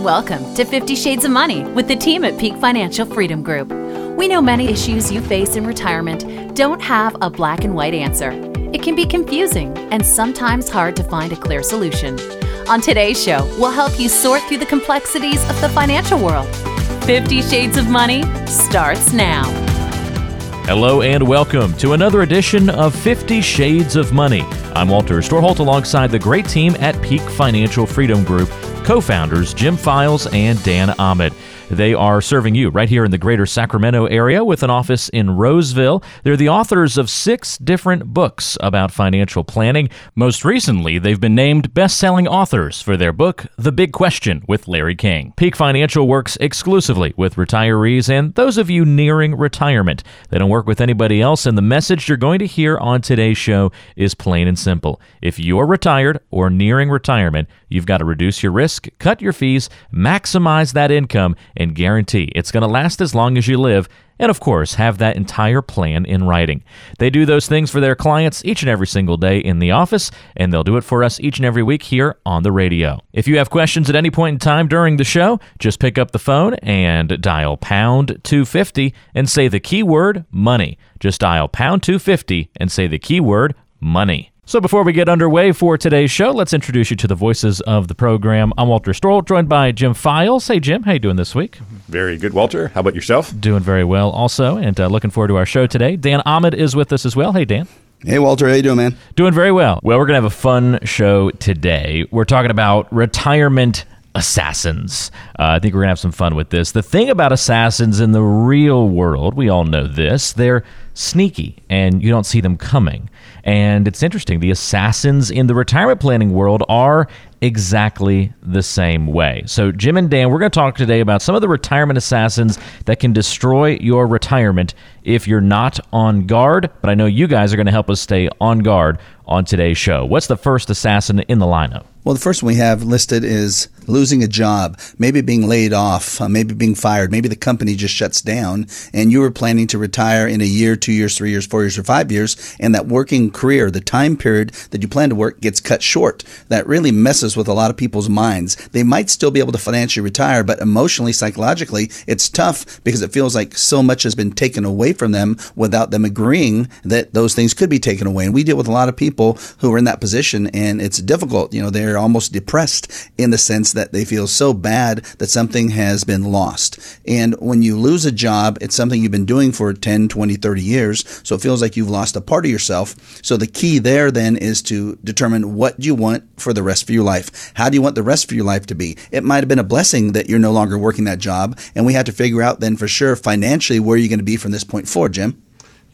Welcome to 50 Shades of Money with the team at Peak Financial Freedom Group. We know many issues you face in retirement don't have a black and white answer. It can be confusing and sometimes hard to find a clear solution. On today's show, we'll help you sort through the complexities of the financial world. 50 Shades of Money starts now. Hello and welcome to another edition of 50 Shades of Money. I'm Walter Storholt alongside the great team at Peak Financial Freedom Group co founders Jim Files and Dan Ahmed. They are serving you right here in the greater Sacramento area with an office in Roseville. They're the authors of six different books about financial planning. Most recently, they've been named best selling authors for their book, The Big Question with Larry King. Peak Financial works exclusively with retirees and those of you nearing retirement. They don't work with anybody else, and the message you're going to hear on today's show is plain and simple. If you're retired or nearing retirement, you've got to reduce your risk, cut your fees, maximize that income, and guarantee it's going to last as long as you live, and of course, have that entire plan in writing. They do those things for their clients each and every single day in the office, and they'll do it for us each and every week here on the radio. If you have questions at any point in time during the show, just pick up the phone and dial pound 250 and say the keyword money. Just dial pound 250 and say the keyword money. So before we get underway for today's show, let's introduce you to the voices of the program. I'm Walter Storholt, joined by Jim Files. Hey, Jim, how you doing this week? Very good, Walter. How about yourself? Doing very well, also, and uh, looking forward to our show today. Dan Ahmed is with us as well. Hey, Dan. Hey, Walter. How you doing, man? Doing very well. Well, we're gonna have a fun show today. We're talking about retirement assassins. Uh, I think we're going to have some fun with this. The thing about assassins in the real world, we all know this, they're sneaky and you don't see them coming. And it's interesting, the assassins in the retirement planning world are exactly the same way. So, Jim and Dan, we're going to talk today about some of the retirement assassins that can destroy your retirement if you're not on guard. But I know you guys are going to help us stay on guard on today's show. What's the first assassin in the lineup? Well, the first one we have listed is losing a job, maybe being laid off, uh, maybe being fired, maybe the company just shuts down, and you were planning to retire in a year, two years, three years, four years, or five years, and that working career, the time period that you plan to work, gets cut short. That really messes with a lot of people's minds. They might still be able to financially retire, but emotionally, psychologically, it's tough because it feels like so much has been taken away from them without them agreeing that those things could be taken away. And we deal with a lot of people who are in that position, and it's difficult. You know, they're almost depressed in the sense that they feel so bad that something has been lost. And when you lose a job, it's something you've been doing for 10, 20, 30 years. So it feels like you've lost a part of yourself. So the key there then is to determine what you want for the rest of your life. How do you want the rest of your life to be? It might have been a blessing that you're no longer working that job. And we have to figure out then for sure financially where you're going to be from this point forward, Jim.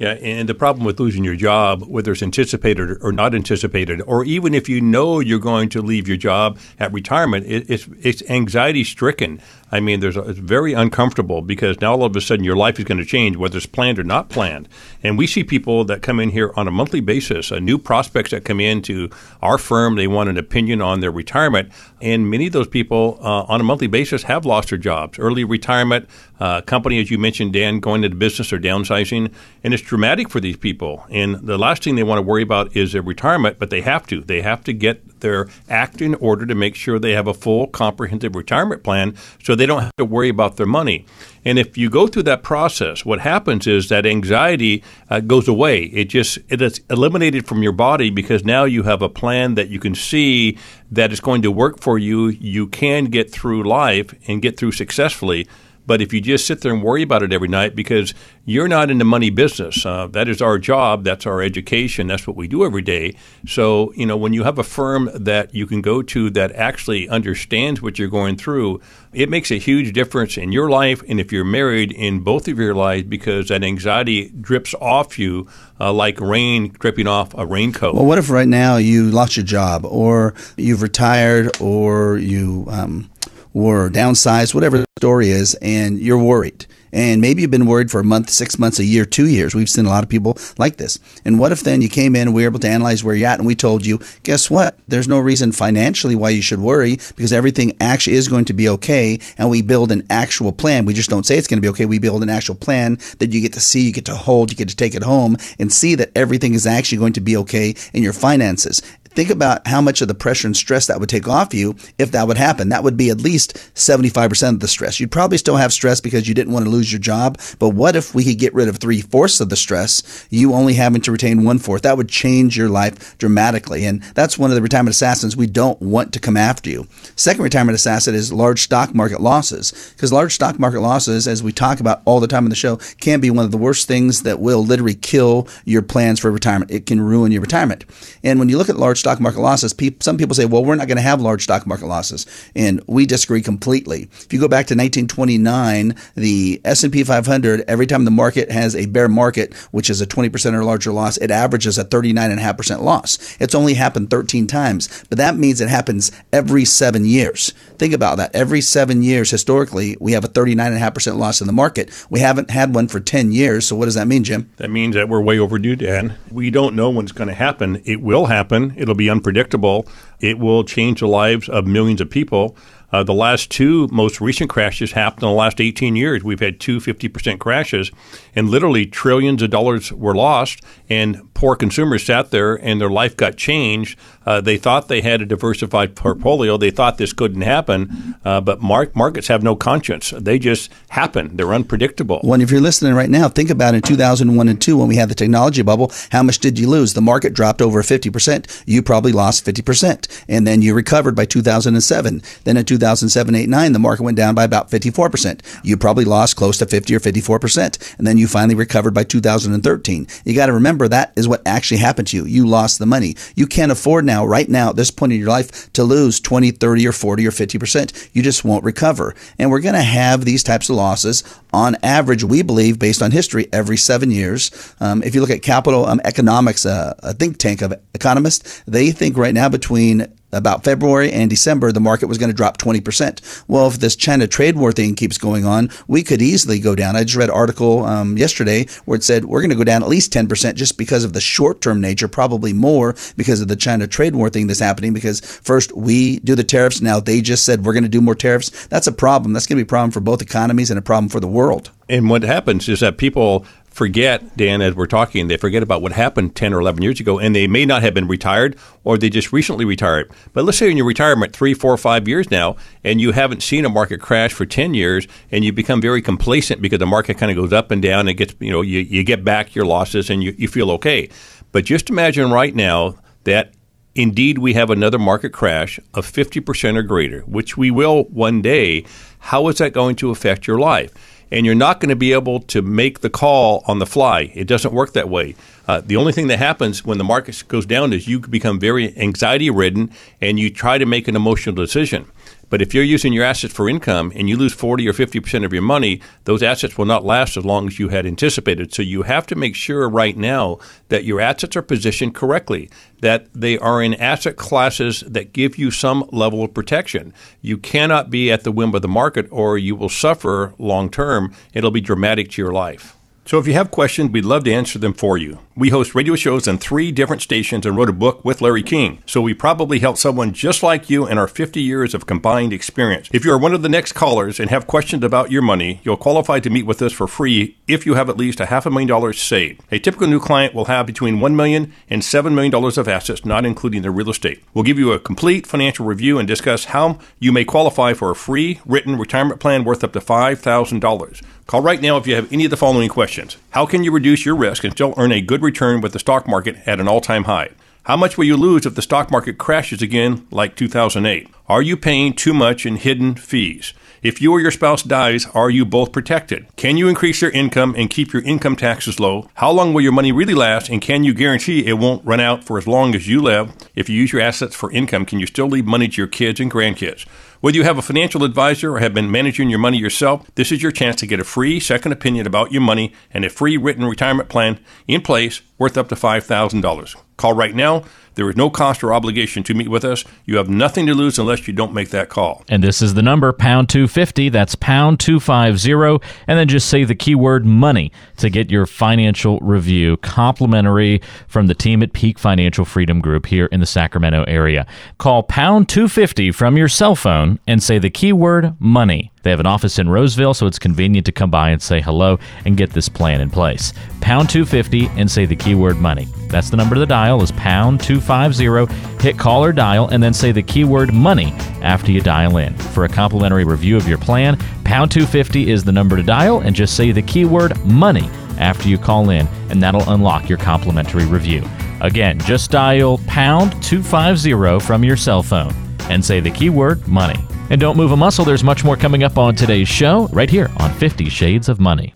Yeah, and the problem with losing your job, whether it's anticipated or not anticipated, or even if you know you're going to leave your job at retirement, it, it's it's anxiety stricken. I mean, there's a, it's very uncomfortable because now all of a sudden your life is going to change, whether it's planned or not planned. And we see people that come in here on a monthly basis, new prospects that come into our firm. They want an opinion on their retirement, and many of those people uh, on a monthly basis have lost their jobs, early retirement, uh, company as you mentioned, Dan, going into business or downsizing, and it's dramatic for these people. And the last thing they want to worry about is their retirement, but they have to. They have to get their act in order to make sure they have a full, comprehensive retirement plan, so they don't have to worry about their money. And if you go through that process, what happens is that anxiety uh, goes away. It just it is eliminated from your body because now you have a plan that you can see that is going to work for you. You can get through life and get through successfully but if you just sit there and worry about it every night, because you're not in the money business, uh, that is our job, that's our education, that's what we do every day. So, you know, when you have a firm that you can go to that actually understands what you're going through, it makes a huge difference in your life and if you're married in both of your lives because that anxiety drips off you uh, like rain dripping off a raincoat. Well, what if right now you lost your job or you've retired or you um, were downsized, whatever the story is, and you're worried. And maybe you've been worried for a month, six months, a year, two years. We've seen a lot of people like this. And what if then you came in and we were able to analyze where you're at and we told you, guess what? There's no reason financially why you should worry because everything actually is going to be okay. And we build an actual plan. We just don't say it's going to be okay. We build an actual plan that you get to see, you get to hold, you get to take it home and see that everything is actually going to be okay in your finances Think about how much of the pressure and stress that would take off you if that would happen. That would be at least 75% of the stress. You'd probably still have stress because you didn't want to lose your job. But what if we could get rid of three fourths of the stress, you only having to retain one fourth? That would change your life dramatically. And that's one of the retirement assassins we don't want to come after you. Second retirement assassin is large stock market losses because large stock market losses, as we talk about all the time on the show, can be one of the worst things that will literally kill your plans for retirement. It can ruin your retirement. And when you look at large stock market losses, some people say, well, we're not going to have large stock market losses. And we disagree completely. If you go back to 1929, the S&P 500, every time the market has a bear market, which is a 20% or larger loss, it averages a 39.5% loss. It's only happened 13 times, but that means it happens every seven years. Think about that. Every seven years, historically, we have a 39.5% loss in the market. We haven't had one for 10 years. So what does that mean, Jim? That means that we're way overdue, Dan. We don't know when it's going to happen. It will happen. It'll be unpredictable. It will change the lives of millions of people. Uh, the last two most recent crashes happened in the last 18 years. We've had two 50% crashes, and literally trillions of dollars were lost, and poor consumers sat there and their life got changed. Uh, they thought they had a diversified portfolio. They thought this couldn't happen, uh, but mar- markets have no conscience. They just happen. They're unpredictable. Well, if you're listening right now, think about in 2001 and 2 when we had the technology bubble, how much did you lose? The market dropped over 50%. You probably lost 50%. And then you recovered by 2007. Then in 2007, 8, 9, the market went down by about 54%. You probably lost close to 50 or 54%. And then you finally recovered by 2013. You got to remember that is what actually happened to you. You lost the money. You can't afford now, right now, at this point in your life, to lose 20, 30, or 40 or 50%. You just won't recover. And we're going to have these types of losses on average, we believe, based on history, every seven years. Um, if you look at Capital um, Economics, uh, a think tank of economists, they think right now between about February and December, the market was going to drop 20%. Well, if this China trade war thing keeps going on, we could easily go down. I just read an article um, yesterday where it said we're going to go down at least 10% just because of the short term nature, probably more because of the China trade war thing that's happening. Because first we do the tariffs, now they just said we're going to do more tariffs. That's a problem. That's going to be a problem for both economies and a problem for the world. And what happens is that people forget, Dan, as we're talking, they forget about what happened 10 or 11 years ago, and they may not have been retired or they just recently retired. But let's say in your retirement three, four, five years now, and you haven't seen a market crash for 10 years, and you become very complacent because the market kind of goes up and down and gets, you know, you, you get back your losses and you, you feel okay. But just imagine right now that indeed we have another market crash of 50% or greater, which we will one day. How is that going to affect your life? And you're not going to be able to make the call on the fly. It doesn't work that way. Uh, the only thing that happens when the market goes down is you become very anxiety ridden and you try to make an emotional decision. But if you're using your assets for income and you lose 40 or 50% of your money, those assets will not last as long as you had anticipated. So you have to make sure right now that your assets are positioned correctly, that they are in asset classes that give you some level of protection. You cannot be at the whim of the market or you will suffer long term. It'll be dramatic to your life. So if you have questions, we'd love to answer them for you. We host radio shows on three different stations and wrote a book with Larry King. So we probably helped someone just like you in our 50 years of combined experience. If you are one of the next callers and have questions about your money, you'll qualify to meet with us for free if you have at least a half a million dollars saved. A typical new client will have between $1 million and $7 million of assets, not including their real estate. We'll give you a complete financial review and discuss how you may qualify for a free written retirement plan worth up to $5,000. Call right now if you have any of the following questions. How can you reduce your risk and still earn a good return with the stock market at an all time high? How much will you lose if the stock market crashes again like 2008? Are you paying too much in hidden fees? If you or your spouse dies, are you both protected? Can you increase your income and keep your income taxes low? How long will your money really last? And can you guarantee it won't run out for as long as you live? If you use your assets for income, can you still leave money to your kids and grandkids? Whether you have a financial advisor or have been managing your money yourself, this is your chance to get a free second opinion about your money and a free written retirement plan in place worth up to $5,000. Call right now. There is no cost or obligation to meet with us. You have nothing to lose unless you don't make that call. And this is the number, pound 250. That's pound 250. And then just say the keyword money to get your financial review complimentary from the team at Peak Financial Freedom Group here in the Sacramento area. Call pound 250 from your cell phone and say the keyword money. They have an office in Roseville, so it's convenient to come by and say hello and get this plan in place. Pound 250 and say the keyword money. That's the number to dial is pound 250. Hit call or dial and then say the keyword money after you dial in. For a complimentary review of your plan, pound 250 is the number to dial and just say the keyword money after you call in, and that'll unlock your complimentary review. Again, just dial pound 250 from your cell phone and say the keyword money. And don't move a muscle, there's much more coming up on today's show right here on 50 Shades of Money.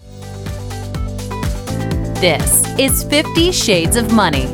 This is 50 Shades of Money.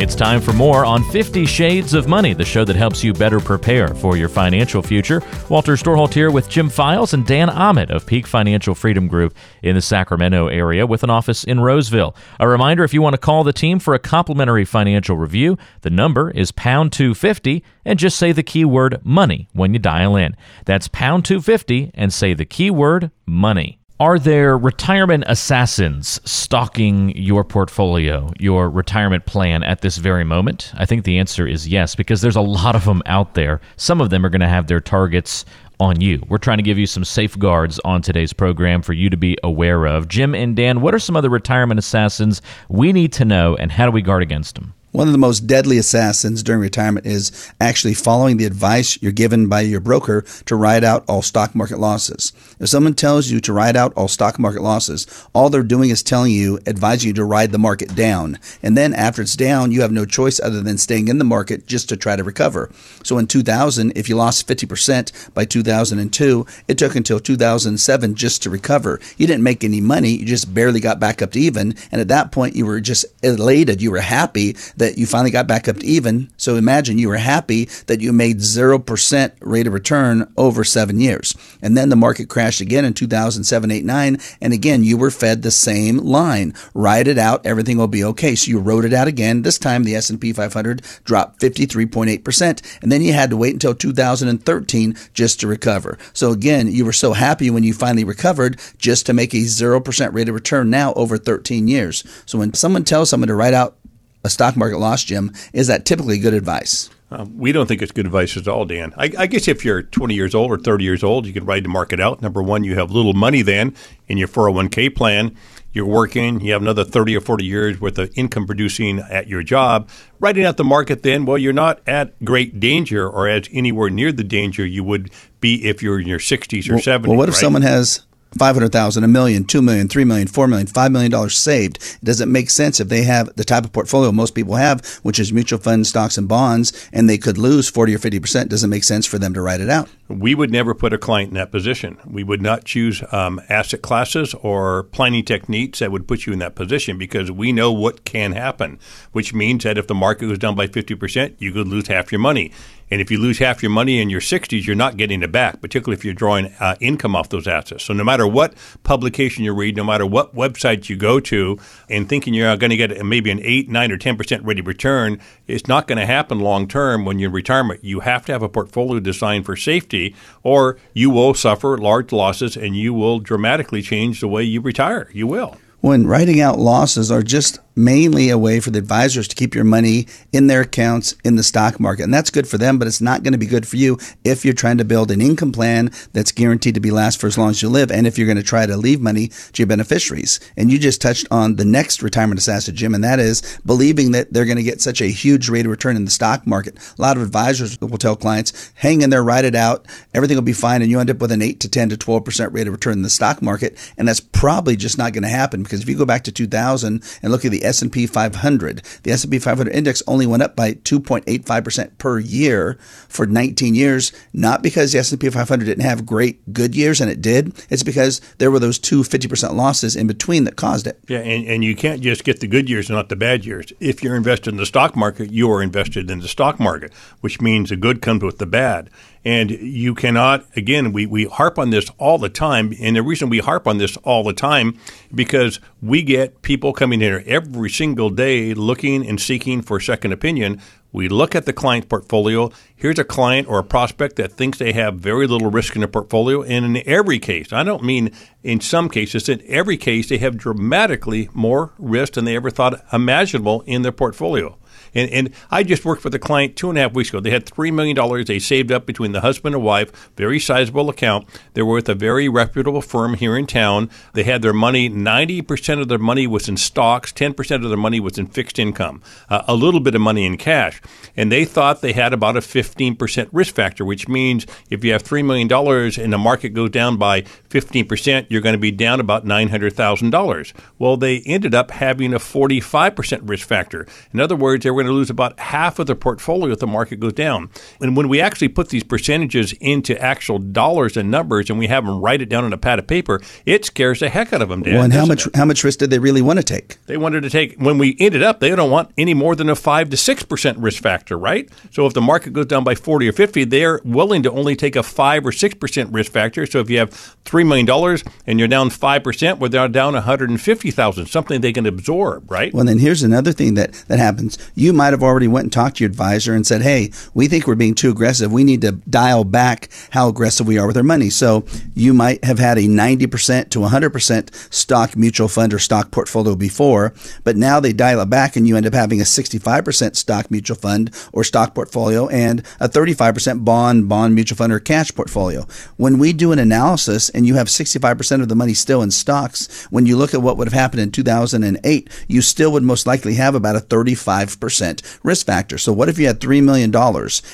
It's time for more on 50 Shades of Money, the show that helps you better prepare for your financial future. Walter Storholt here with Jim Files and Dan Ahmed of Peak Financial Freedom Group in the Sacramento area with an office in Roseville. A reminder if you want to call the team for a complimentary financial review, the number is pound 250 and just say the keyword money when you dial in. That's pound 250 and say the keyword money. Are there retirement assassins stalking your portfolio, your retirement plan at this very moment? I think the answer is yes, because there's a lot of them out there. Some of them are going to have their targets on you. We're trying to give you some safeguards on today's program for you to be aware of. Jim and Dan, what are some other retirement assassins we need to know, and how do we guard against them? One of the most deadly assassins during retirement is actually following the advice you're given by your broker to ride out all stock market losses. If someone tells you to ride out all stock market losses, all they're doing is telling you, advising you to ride the market down. And then after it's down, you have no choice other than staying in the market just to try to recover. So in 2000, if you lost 50% by 2002, it took until 2007 just to recover. You didn't make any money, you just barely got back up to even. And at that point, you were just elated, you were happy that you finally got back up to even. So imagine you were happy that you made 0% rate of return over seven years. And then the market crashed again in 2007, 8, 9. And again, you were fed the same line. Ride it out. Everything will be okay. So you wrote it out again. This time the S&P 500 dropped 53.8%. And then you had to wait until 2013 just to recover. So again, you were so happy when you finally recovered just to make a 0% rate of return now over 13 years. So when someone tells someone to write out a stock market loss, Jim, is that typically good advice? Uh, we don't think it's good advice at all, Dan. I, I, guess if you're 20 years old or 30 years old, you can ride the market out. Number one, you have little money then in your 401k plan. You're working, you have another 30 or 40 years worth of income producing at your job. Riding out the market then, well, you're not at great danger or as anywhere near the danger you would be if you're in your 60s or well, 70s. Well, what if right? someone has 500,000, a million, 2 million, 3 million, 4 million, 5 million dollars saved. It doesn't make sense if they have the type of portfolio most people have, which is mutual funds, stocks and bonds, and they could lose 40 or 50%? doesn't make sense for them to write it out? We would never put a client in that position. We would not choose um, asset classes or planning techniques that would put you in that position because we know what can happen, which means that if the market goes down by 50%, you could lose half your money. And if you lose half your money in your 60s, you're not getting it back, particularly if you're drawing uh, income off those assets. So no matter what publication you read, no matter what website you go to, and thinking you're going to get maybe an 8, 9, or 10% rate of return, it's not going to happen long term when you're in retirement. You have to have a portfolio designed for safety, or you will suffer large losses and you will dramatically change the way you retire. You will. When writing out losses are just mainly a way for the advisors to keep your money in their accounts in the stock market. And that's good for them, but it's not going to be good for you if you're trying to build an income plan that's guaranteed to be last for as long as you live. And if you're going to try to leave money to your beneficiaries. And you just touched on the next retirement assassin, Jim, and that is believing that they're going to get such a huge rate of return in the stock market. A lot of advisors will tell clients, hang in there, write it out. Everything will be fine. And you end up with an 8 to 10 to 12% rate of return in the stock market. And that's probably just not going to happen because if you go back to 2000 and look at the S&P 500. The S&P 500 index only went up by 2.85% per year for 19 years, not because the S&P 500 didn't have great good years and it did. It's because there were those two 50% losses in between that caused it. Yeah, and, and you can't just get the good years and not the bad years. If you're invested in the stock market, you are invested in the stock market, which means the good comes with the bad. And you cannot, again, we, we harp on this all the time. And the reason we harp on this all the time, because we get people coming in here every single day looking and seeking for second opinion. We look at the client portfolio. Here's a client or a prospect that thinks they have very little risk in their portfolio. And in every case, I don't mean in some cases, in every case, they have dramatically more risk than they ever thought imaginable in their portfolio. And, and I just worked with a client two and a half weeks ago. They had $3 million they saved up between the husband and wife, very sizable account. They were with a very reputable firm here in town. They had their money, 90% of their money was in stocks, 10% of their money was in fixed income, uh, a little bit of money in cash. And they thought they had about a 15% risk factor, which means if you have $3 million and the market goes down by 15%, you're going to be down about $900,000. Well, they ended up having a 45% risk factor. In other words, they were going to lose about half of their portfolio if the market goes down. And when we actually put these percentages into actual dollars and numbers and we have them write it down on a pad of paper, it scares the heck out of them, Dan. Well, and how much it? how much risk did they really want to take? They wanted to take when we ended up, they don't want any more than a 5 to 6% risk factor, right? So if the market goes down by 40 or 50, they're willing to only take a 5 or 6% risk factor. So if you have $3 million and you're down 5%, well, they're down 150,000, something they can absorb, right? Well, then here's another thing that, that happens. You might have already went and talked to your advisor and said, hey, we think we're being too aggressive. We need to dial back how aggressive we are with our money. So you might have had a 90% to 100% stock mutual fund or stock portfolio before, but now they dial it back and you end up having a 65% stock mutual fund or stock portfolio and a 35% bond, bond mutual fund or cash portfolio. When we do an analysis and you have 65% of the money still in stocks, when you look at what would have happened in 2008, you still would most likely have about a 35% risk factor. So what if you had $3 million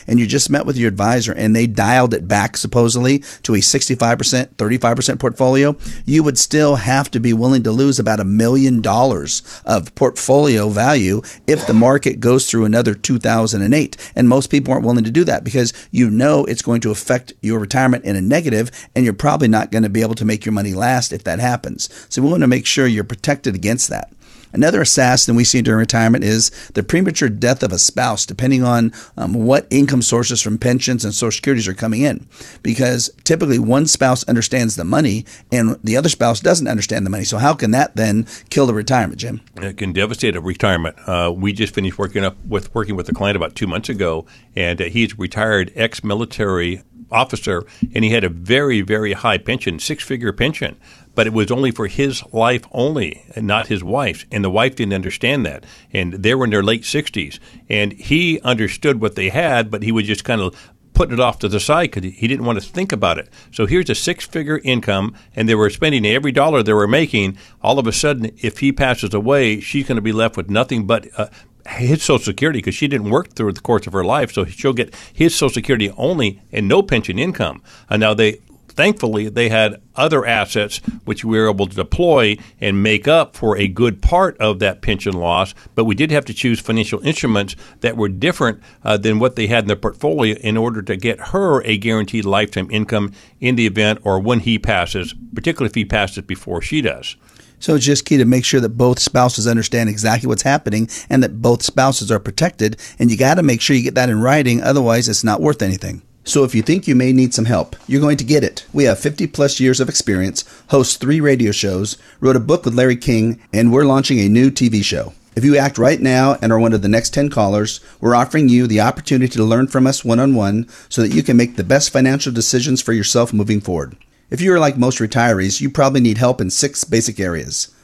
and you just met with your advisor and they dialed it back supposedly to a 65%, 35% portfolio? You would still have to be willing to lose about a million dollars of portfolio value if the market goes through another 2008. And most people aren't willing to do that because you know it's going to affect your retirement in a negative and you're probably not going to be able to make your money last if that happens. So we want to make sure you're protected against that. Another assassin we see during retirement is the premature death of a spouse, depending on um, what income sources from pensions and social securities are coming in. Because typically one spouse understands the money and the other spouse doesn't understand the money. So how can that then kill the retirement, Jim? It can devastate a retirement. Uh, we just finished working up with working with a client about two months ago, and uh, he's retired ex-military officer, and he had a very, very high pension, six figure pension but it was only for his life only and not his wife's. And the wife didn't understand that. And they were in their late 60s. And he understood what they had, but he was just kind of putting it off to the side because he didn't want to think about it. So here's a six figure income, and they were spending every dollar they were making. All of a sudden, if he passes away, she's going to be left with nothing but. Uh, his Social Security because she didn't work through the course of her life, so she'll get his Social Security only and no pension income. And now they thankfully, they had other assets which we were able to deploy and make up for a good part of that pension loss. But we did have to choose financial instruments that were different uh, than what they had in their portfolio in order to get her a guaranteed lifetime income in the event or when he passes, particularly if he passes before she does. So it's just key to make sure that both spouses understand exactly what's happening and that both spouses are protected. And you got to make sure you get that in writing, otherwise, it's not worth anything. So if you think you may need some help, you're going to get it. We have 50 plus years of experience, host three radio shows, wrote a book with Larry King, and we're launching a new TV show. If you act right now and are one of the next 10 callers, we're offering you the opportunity to learn from us one on one so that you can make the best financial decisions for yourself moving forward. If you are like most retirees, you probably need help in six basic areas.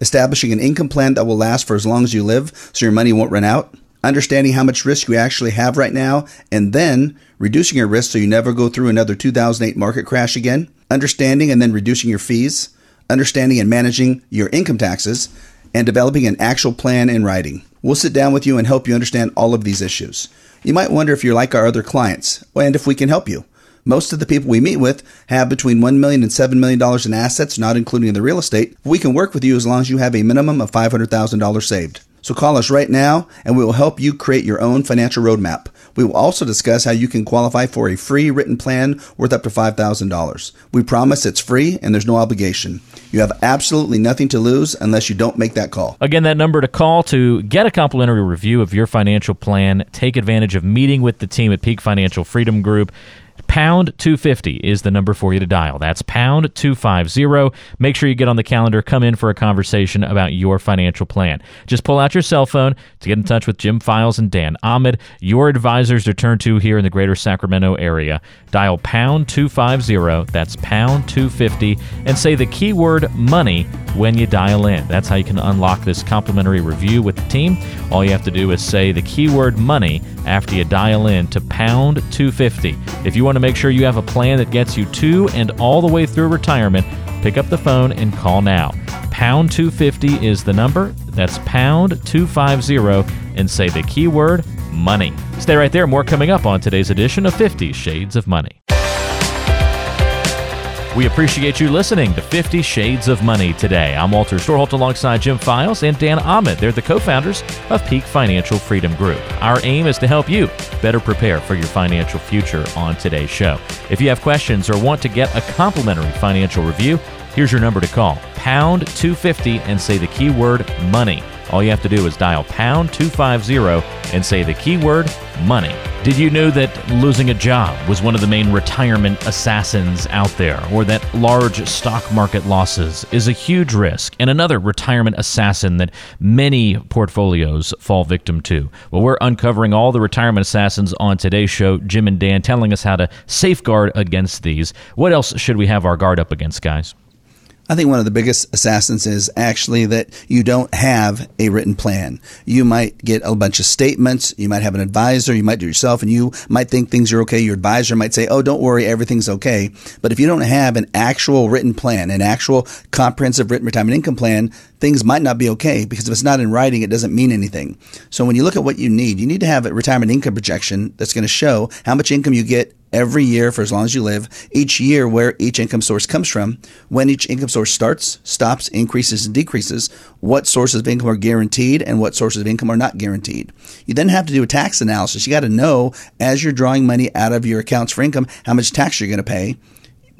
Establishing an income plan that will last for as long as you live so your money won't run out understanding how much risk you actually have right now, and then reducing your risk so you never go through another 2008 market crash again, understanding and then reducing your fees, understanding and managing your income taxes, and developing an actual plan in writing. We'll sit down with you and help you understand all of these issues. You might wonder if you're like our other clients and if we can help you. Most of the people we meet with have between $1 million and $7 million in assets, not including the real estate. We can work with you as long as you have a minimum of $500,000 saved. So call us right now and we will help you create your own financial roadmap. We will also discuss how you can qualify for a free written plan worth up to $5,000. We promise it's free and there's no obligation. You have absolutely nothing to lose unless you don't make that call. Again, that number to call to get a complimentary review of your financial plan, take advantage of meeting with the team at Peak Financial Freedom Group Pound 250 is the number for you to dial. That's pound 250. Make sure you get on the calendar, come in for a conversation about your financial plan. Just pull out your cell phone to get in touch with Jim Files and Dan Ahmed, your advisors to turn to here in the greater Sacramento area. Dial pound 250, that's pound 250, and say the keyword money when you dial in. That's how you can unlock this complimentary review with the team. All you have to do is say the keyword money after you dial in to pound 250. If you want to make sure you have a plan that gets you to and all the way through retirement, pick up the phone and call now. Pound 250 is the number. That's pound 250 and say the keyword money. Stay right there. More coming up on today's edition of 50 Shades of Money. We appreciate you listening to 50 Shades of Money today. I'm Walter Storholt alongside Jim Files and Dan Ahmed. They're the co founders of Peak Financial Freedom Group. Our aim is to help you better prepare for your financial future on today's show. If you have questions or want to get a complimentary financial review, here's your number to call pound 250 and say the keyword money. All you have to do is dial pound 250 and say the keyword money. Did you know that losing a job was one of the main retirement assassins out there, or that large stock market losses is a huge risk and another retirement assassin that many portfolios fall victim to? Well, we're uncovering all the retirement assassins on today's show. Jim and Dan telling us how to safeguard against these. What else should we have our guard up against, guys? I think one of the biggest assassins is actually that you don't have a written plan. You might get a bunch of statements. You might have an advisor. You might do yourself and you might think things are okay. Your advisor might say, Oh, don't worry. Everything's okay. But if you don't have an actual written plan, an actual comprehensive written retirement income plan, things might not be okay because if it's not in writing, it doesn't mean anything. So when you look at what you need, you need to have a retirement income projection that's going to show how much income you get every year for as long as you live, each year where each income source comes from, when each income source starts, stops, increases, and decreases, what sources of income are guaranteed and what sources of income are not guaranteed. You then have to do a tax analysis. You got to know as you're drawing money out of your accounts for income how much tax you're going to pay.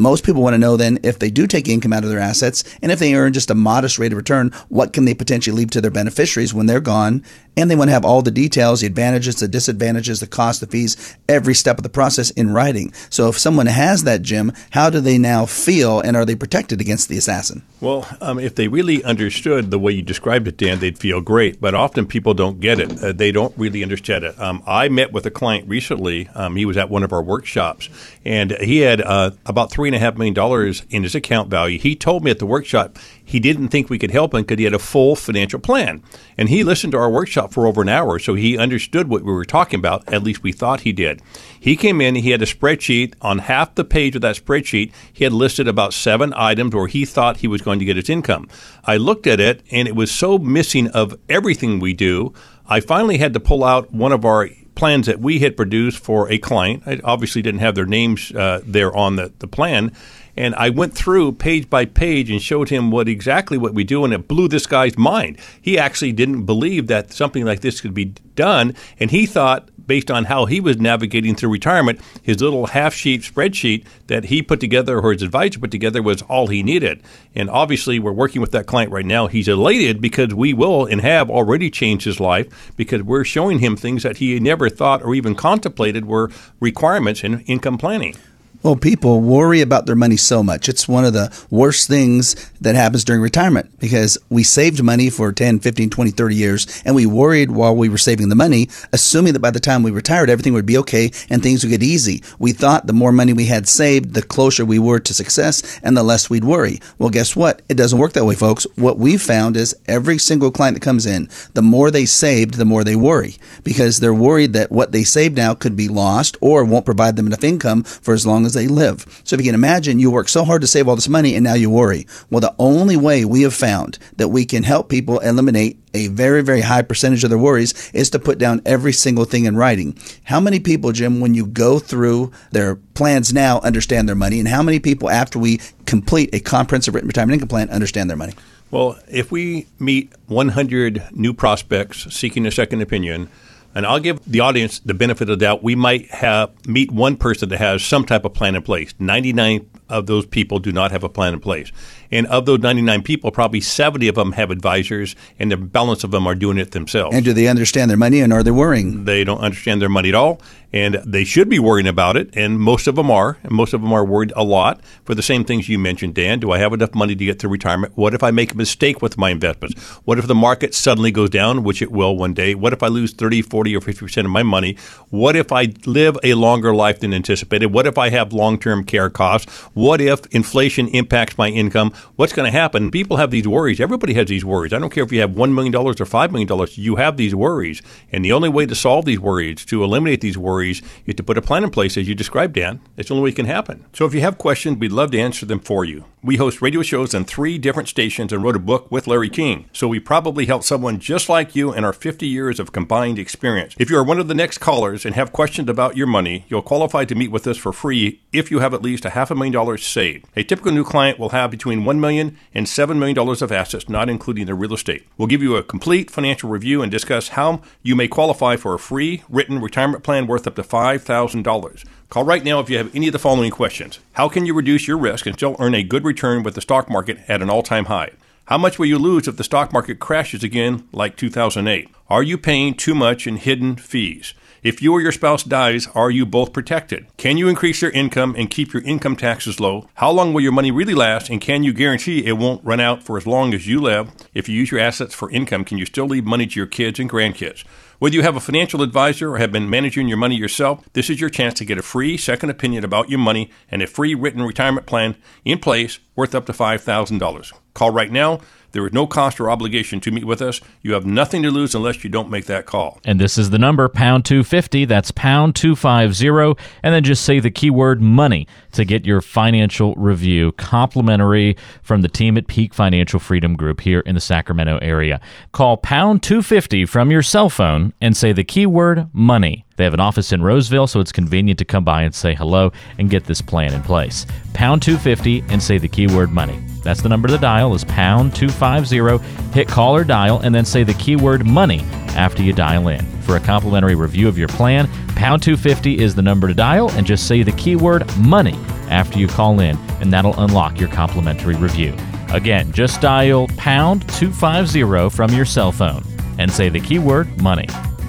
Most people want to know then if they do take income out of their assets and if they earn just a modest rate of return, what can they potentially leave to their beneficiaries when they're gone? And they want to have all the details, the advantages, the disadvantages, the cost, the fees, every step of the process in writing. So if someone has that, Jim, how do they now feel and are they protected against the assassin? Well, um, if they really understood the way you described it, Dan, they'd feel great. But often people don't get it. Uh, they don't really understand it. Um, I met with a client recently. Um, he was at one of our workshops, and he had uh, about three and a half million dollars in his account value. He told me at the workshop he didn't think we could help him because he had a full financial plan. And he listened to our workshop for over an hour, so he understood what we were talking about. At least we thought he did. He came in, he had a spreadsheet. On half the page of that spreadsheet, he had listed about seven items where he thought he was going to get his income. I looked at it, and it was so missing of everything we do. I finally had to pull out one of our plans that we had produced for a client. I obviously didn't have their names uh, there on the, the plan and I went through page by page and showed him what exactly what we do, and it blew this guy's mind. He actually didn't believe that something like this could be done, and he thought, based on how he was navigating through retirement, his little half sheet spreadsheet that he put together or his advisor put together was all he needed. And obviously, we're working with that client right now. He's elated because we will and have already changed his life because we're showing him things that he never thought or even contemplated were requirements in income planning. Well, people worry about their money so much. It's one of the worst things that happens during retirement because we saved money for 10, 15, 20, 30 years and we worried while we were saving the money, assuming that by the time we retired, everything would be okay and things would get easy. We thought the more money we had saved, the closer we were to success and the less we'd worry. Well, guess what? It doesn't work that way, folks. What we've found is every single client that comes in, the more they saved, the more they worry because they're worried that what they saved now could be lost or won't provide them enough income for as long as as they live. So if you can imagine, you work so hard to save all this money and now you worry. Well, the only way we have found that we can help people eliminate a very, very high percentage of their worries is to put down every single thing in writing. How many people, Jim, when you go through their plans now, understand their money? And how many people, after we complete a comprehensive written retirement income plan, understand their money? Well, if we meet 100 new prospects seeking a second opinion, and I'll give the audience the benefit of the doubt. We might have meet one person that has some type of plan in place. Ninety nine of those people do not have a plan in place, and of those ninety nine people, probably seventy of them have advisors, and the balance of them are doing it themselves. And do they understand their money, and are they worrying? They don't understand their money at all, And they should be worrying about it, and most of them are. And most of them are worried a lot for the same things you mentioned, Dan. Do I have enough money to get to retirement? What if I make a mistake with my investments? What if the market suddenly goes down, which it will one day? What if I lose 30, 40, or 50% of my money? What if I live a longer life than anticipated? What if I have long term care costs? What if inflation impacts my income? What's going to happen? People have these worries. Everybody has these worries. I don't care if you have $1 million or $5 million, you have these worries. And the only way to solve these worries, to eliminate these worries, is to put a plan in place as you described, Dan. It's the only way it can happen. So if you have questions, we'd love to answer them for you. We host radio shows on three different stations and wrote a book with Larry King. So we probably helped someone just like you in our 50 years of combined experience. If you are one of the next callers and have questions about your money, you'll qualify to meet with us for free if you have at least a half a million dollars saved. A typical new client will have between $1 million and $7 million of assets, not including their real estate. We'll give you a complete financial review and discuss how you may qualify for a free written retirement plan worth up to $5,000. Call right now if you have any of the following questions. How can you reduce your risk and still earn a good return with the stock market at an all time high? How much will you lose if the stock market crashes again like 2008? Are you paying too much in hidden fees? If you or your spouse dies, are you both protected? Can you increase your income and keep your income taxes low? How long will your money really last? And can you guarantee it won't run out for as long as you live? If you use your assets for income, can you still leave money to your kids and grandkids? Whether you have a financial advisor or have been managing your money yourself, this is your chance to get a free second opinion about your money and a free written retirement plan in place worth up to $5,000. Call right now. There is no cost or obligation to meet with us. You have nothing to lose unless you don't make that call. And this is the number, pound 250. That's pound 250. And then just say the keyword money to get your financial review complimentary from the team at Peak Financial Freedom Group here in the Sacramento area. Call pound 250 from your cell phone and say the keyword money. They have an office in Roseville, so it's convenient to come by and say hello and get this plan in place. Pound 250 and say the keyword money. That's the number to dial is pound 250. Hit call or dial and then say the keyword money after you dial in. For a complimentary review of your plan, pound 250 is the number to dial and just say the keyword money after you call in and that'll unlock your complimentary review. Again, just dial pound 250 from your cell phone and say the keyword money.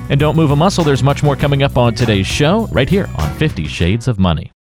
And don't move a muscle, there's much more coming up on today's show right here on 50 Shades of Money.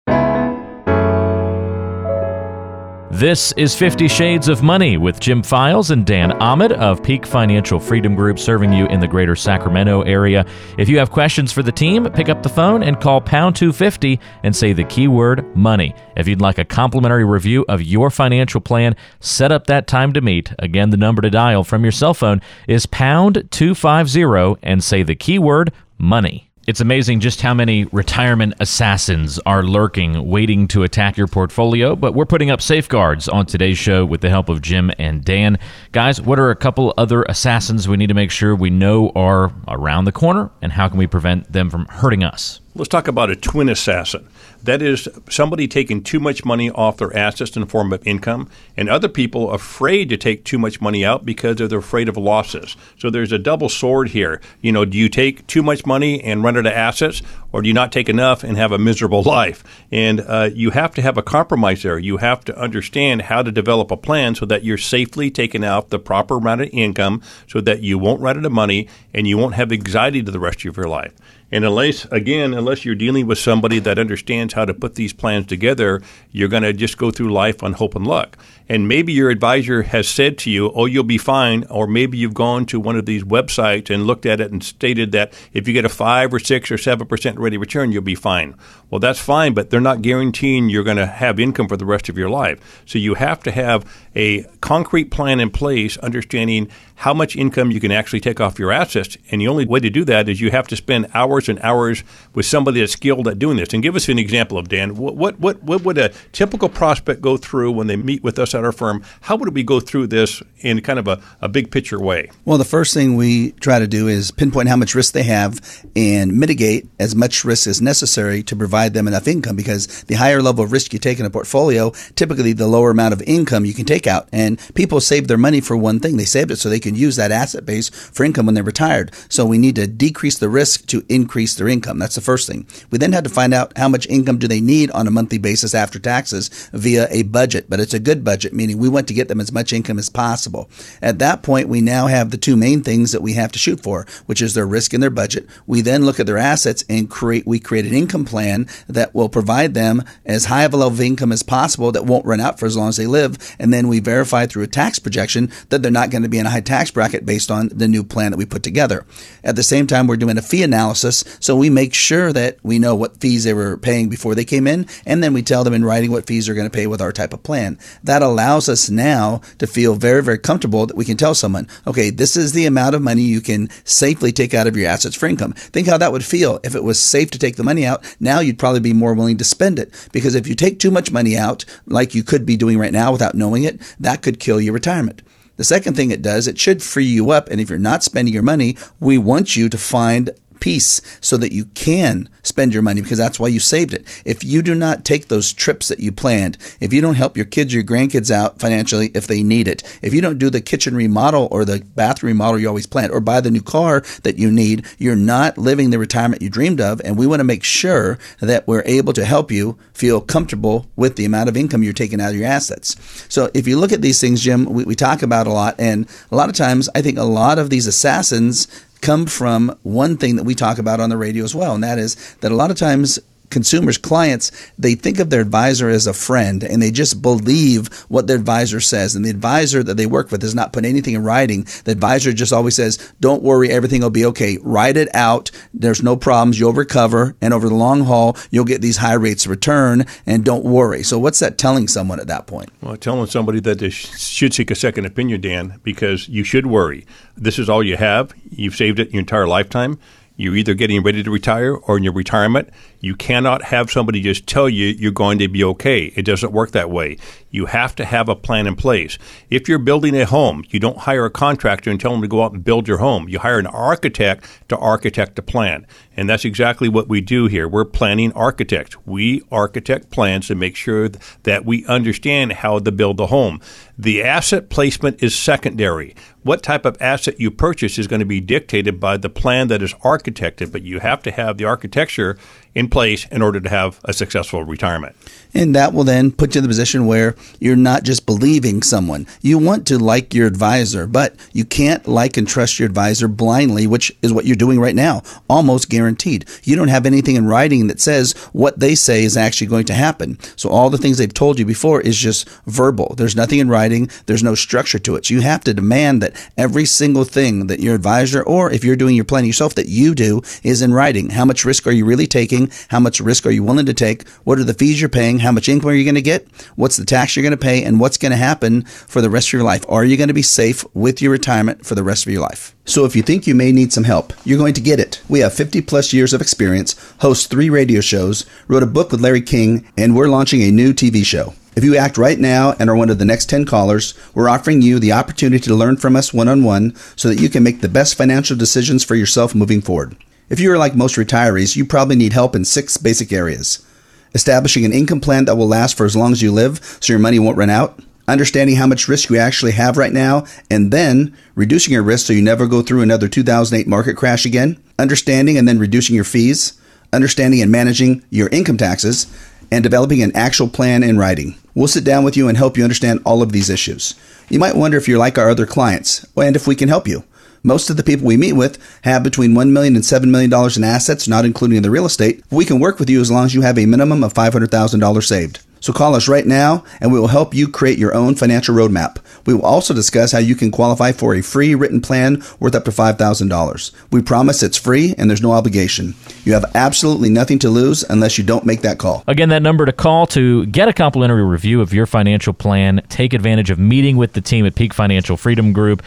This is 50 Shades of Money with Jim Files and Dan Ahmed of Peak Financial Freedom Group, serving you in the greater Sacramento area. If you have questions for the team, pick up the phone and call pound 250 and say the keyword money. If you'd like a complimentary review of your financial plan, set up that time to meet. Again, the number to dial from your cell phone is pound 250 and say the keyword money. It's amazing just how many retirement assassins are lurking, waiting to attack your portfolio. But we're putting up safeguards on today's show with the help of Jim and Dan. Guys, what are a couple other assassins we need to make sure we know are around the corner, and how can we prevent them from hurting us? Let's talk about a twin assassin. That is somebody taking too much money off their assets in the form of income, and other people afraid to take too much money out because they're afraid of losses. So there's a double sword here. You know, do you take too much money and run out of assets, or do you not take enough and have a miserable life? And uh, you have to have a compromise there. You have to understand how to develop a plan so that you're safely taken out the proper amount of income so that you won't run out of money and you won't have anxiety to the rest of your life. And unless, again, unless you're dealing with somebody that understands how to put these plans together, you're going to just go through life on hope and luck. And maybe your advisor has said to you, oh, you'll be fine. Or maybe you've gone to one of these websites and looked at it and stated that if you get a 5 or 6 or 7% rate of return, you'll be fine. Well, that's fine, but they're not guaranteeing you're going to have income for the rest of your life. So you have to have a concrete plan in place, understanding how much income you can actually take off your assets. And the only way to do that is you have to spend hours and hours with somebody that's skilled at doing this. And give us an example of Dan. What what what, what would a typical prospect go through when they meet with us at our firm? How would we go through this in kind of a, a big picture way? Well, the first thing we try to do is pinpoint how much risk they have and mitigate as much risk as necessary to provide them enough income because the higher level of risk you take in a portfolio, typically the lower amount of income you can take out. And people save their money for one thing. They saved it so they could can use that asset base for income when they're retired. So we need to decrease the risk to increase their income. That's the first thing. We then had to find out how much income do they need on a monthly basis after taxes via a budget, but it's a good budget, meaning we want to get them as much income as possible. At that point, we now have the two main things that we have to shoot for, which is their risk and their budget. We then look at their assets and create we create an income plan that will provide them as high of a level of income as possible that won't run out for as long as they live, and then we verify through a tax projection that they're not going to be in a high tax bracket based on the new plan that we put together. At the same time, we're doing a fee analysis, so we make sure that we know what fees they were paying before they came in, and then we tell them in writing what fees they're going to pay with our type of plan. That allows us now to feel very, very comfortable that we can tell someone, okay, this is the amount of money you can safely take out of your assets for income. Think how that would feel if it was safe to take the money out. Now you'd probably be more willing to spend it because if you take too much money out, like you could be doing right now without knowing it, that could kill your retirement. The second thing it does, it should free you up. And if you're not spending your money, we want you to find peace so that you can spend your money because that's why you saved it. If you do not take those trips that you planned, if you don't help your kids, your grandkids out financially if they need it, if you don't do the kitchen remodel or the bathroom remodel you always planned, or buy the new car that you need, you're not living the retirement you dreamed of. And we want to make sure that we're able to help you feel comfortable with the amount of income you're taking out of your assets. So if you look at these things, Jim, we, we talk about a lot, and a lot of times I think a lot of these assassins come from one thing that we talk about on the radio as well, and that is that a lot of times consumers, clients, they think of their advisor as a friend and they just believe what their advisor says. And the advisor that they work with does not put anything in writing. The advisor just always says, Don't worry, everything will be okay. Write it out. There's no problems. You'll recover. And over the long haul, you'll get these high rates of return. And don't worry. So, what's that telling someone at that point? Well, telling somebody that they should seek a second opinion, Dan, because you should worry. This is all you have. You've saved it your entire lifetime. You're either getting ready to retire or in your retirement. You cannot have somebody just tell you you're going to be okay. It doesn't work that way. You have to have a plan in place. If you're building a home, you don't hire a contractor and tell them to go out and build your home. You hire an architect to architect the plan. And that's exactly what we do here. We're planning architects. We architect plans to make sure that we understand how to build the home. The asset placement is secondary. What type of asset you purchase is going to be dictated by the plan that is architected, but you have to have the architecture in place in order to have a successful retirement. And that will then put you in the position where you're not just believing someone. You want to like your advisor, but you can't like and trust your advisor blindly, which is what you're doing right now, almost guaranteed. You don't have anything in writing that says what they say is actually going to happen. So all the things they've told you before is just verbal. There's nothing in writing, there's no structure to it. So you have to demand that every single thing that your advisor, or if you're doing your plan yourself, that you do is in writing. How much risk are you really taking? How much risk are you willing to take? What are the fees you're paying? How much income are you going to get? What's the tax you're going to pay? And what's going to happen for the rest of your life? Are you going to be safe with your retirement for the rest of your life? So if you think you may need some help, you're going to get it. We have 50 plus years of experience, host three radio shows, wrote a book with Larry King, and we're launching a new TV show. If you act right now and are one of the next 10 callers, we're offering you the opportunity to learn from us one on one so that you can make the best financial decisions for yourself moving forward. If you are like most retirees, you probably need help in six basic areas establishing an income plan that will last for as long as you live so your money won't run out, understanding how much risk you actually have right now, and then reducing your risk so you never go through another 2008 market crash again, understanding and then reducing your fees, understanding and managing your income taxes, and developing an actual plan in writing. We'll sit down with you and help you understand all of these issues. You might wonder if you're like our other clients and if we can help you. Most of the people we meet with have between $1 million and $7 million in assets, not including the real estate. We can work with you as long as you have a minimum of $500,000 saved. So call us right now and we will help you create your own financial roadmap. We will also discuss how you can qualify for a free written plan worth up to $5,000. We promise it's free and there's no obligation. You have absolutely nothing to lose unless you don't make that call. Again, that number to call to get a complimentary review of your financial plan, take advantage of meeting with the team at Peak Financial Freedom Group.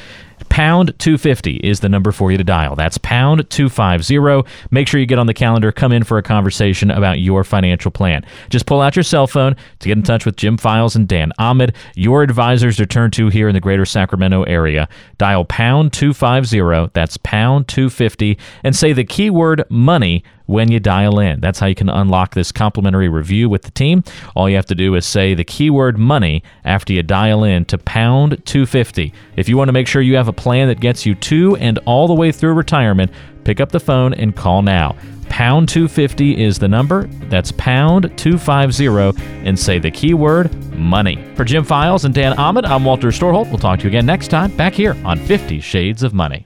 Pound 250 is the number for you to dial. That's pound 250. Make sure you get on the calendar, come in for a conversation about your financial plan. Just pull out your cell phone to get in touch with Jim Files and Dan Ahmad, your advisors to turn to here in the greater Sacramento area. Dial pound 250, that's pound 250, and say the keyword money when you dial in. That's how you can unlock this complimentary review with the team. All you have to do is say the keyword money after you dial in to pound 250. If you want to make sure you have a plan that gets you to and all the way through retirement, pick up the phone and call now. Pound 250 is the number. That's pound 250 and say the keyword money. For Jim Files and Dan Ahmad, I'm Walter Storholt. We'll talk to you again next time back here on 50 Shades of Money.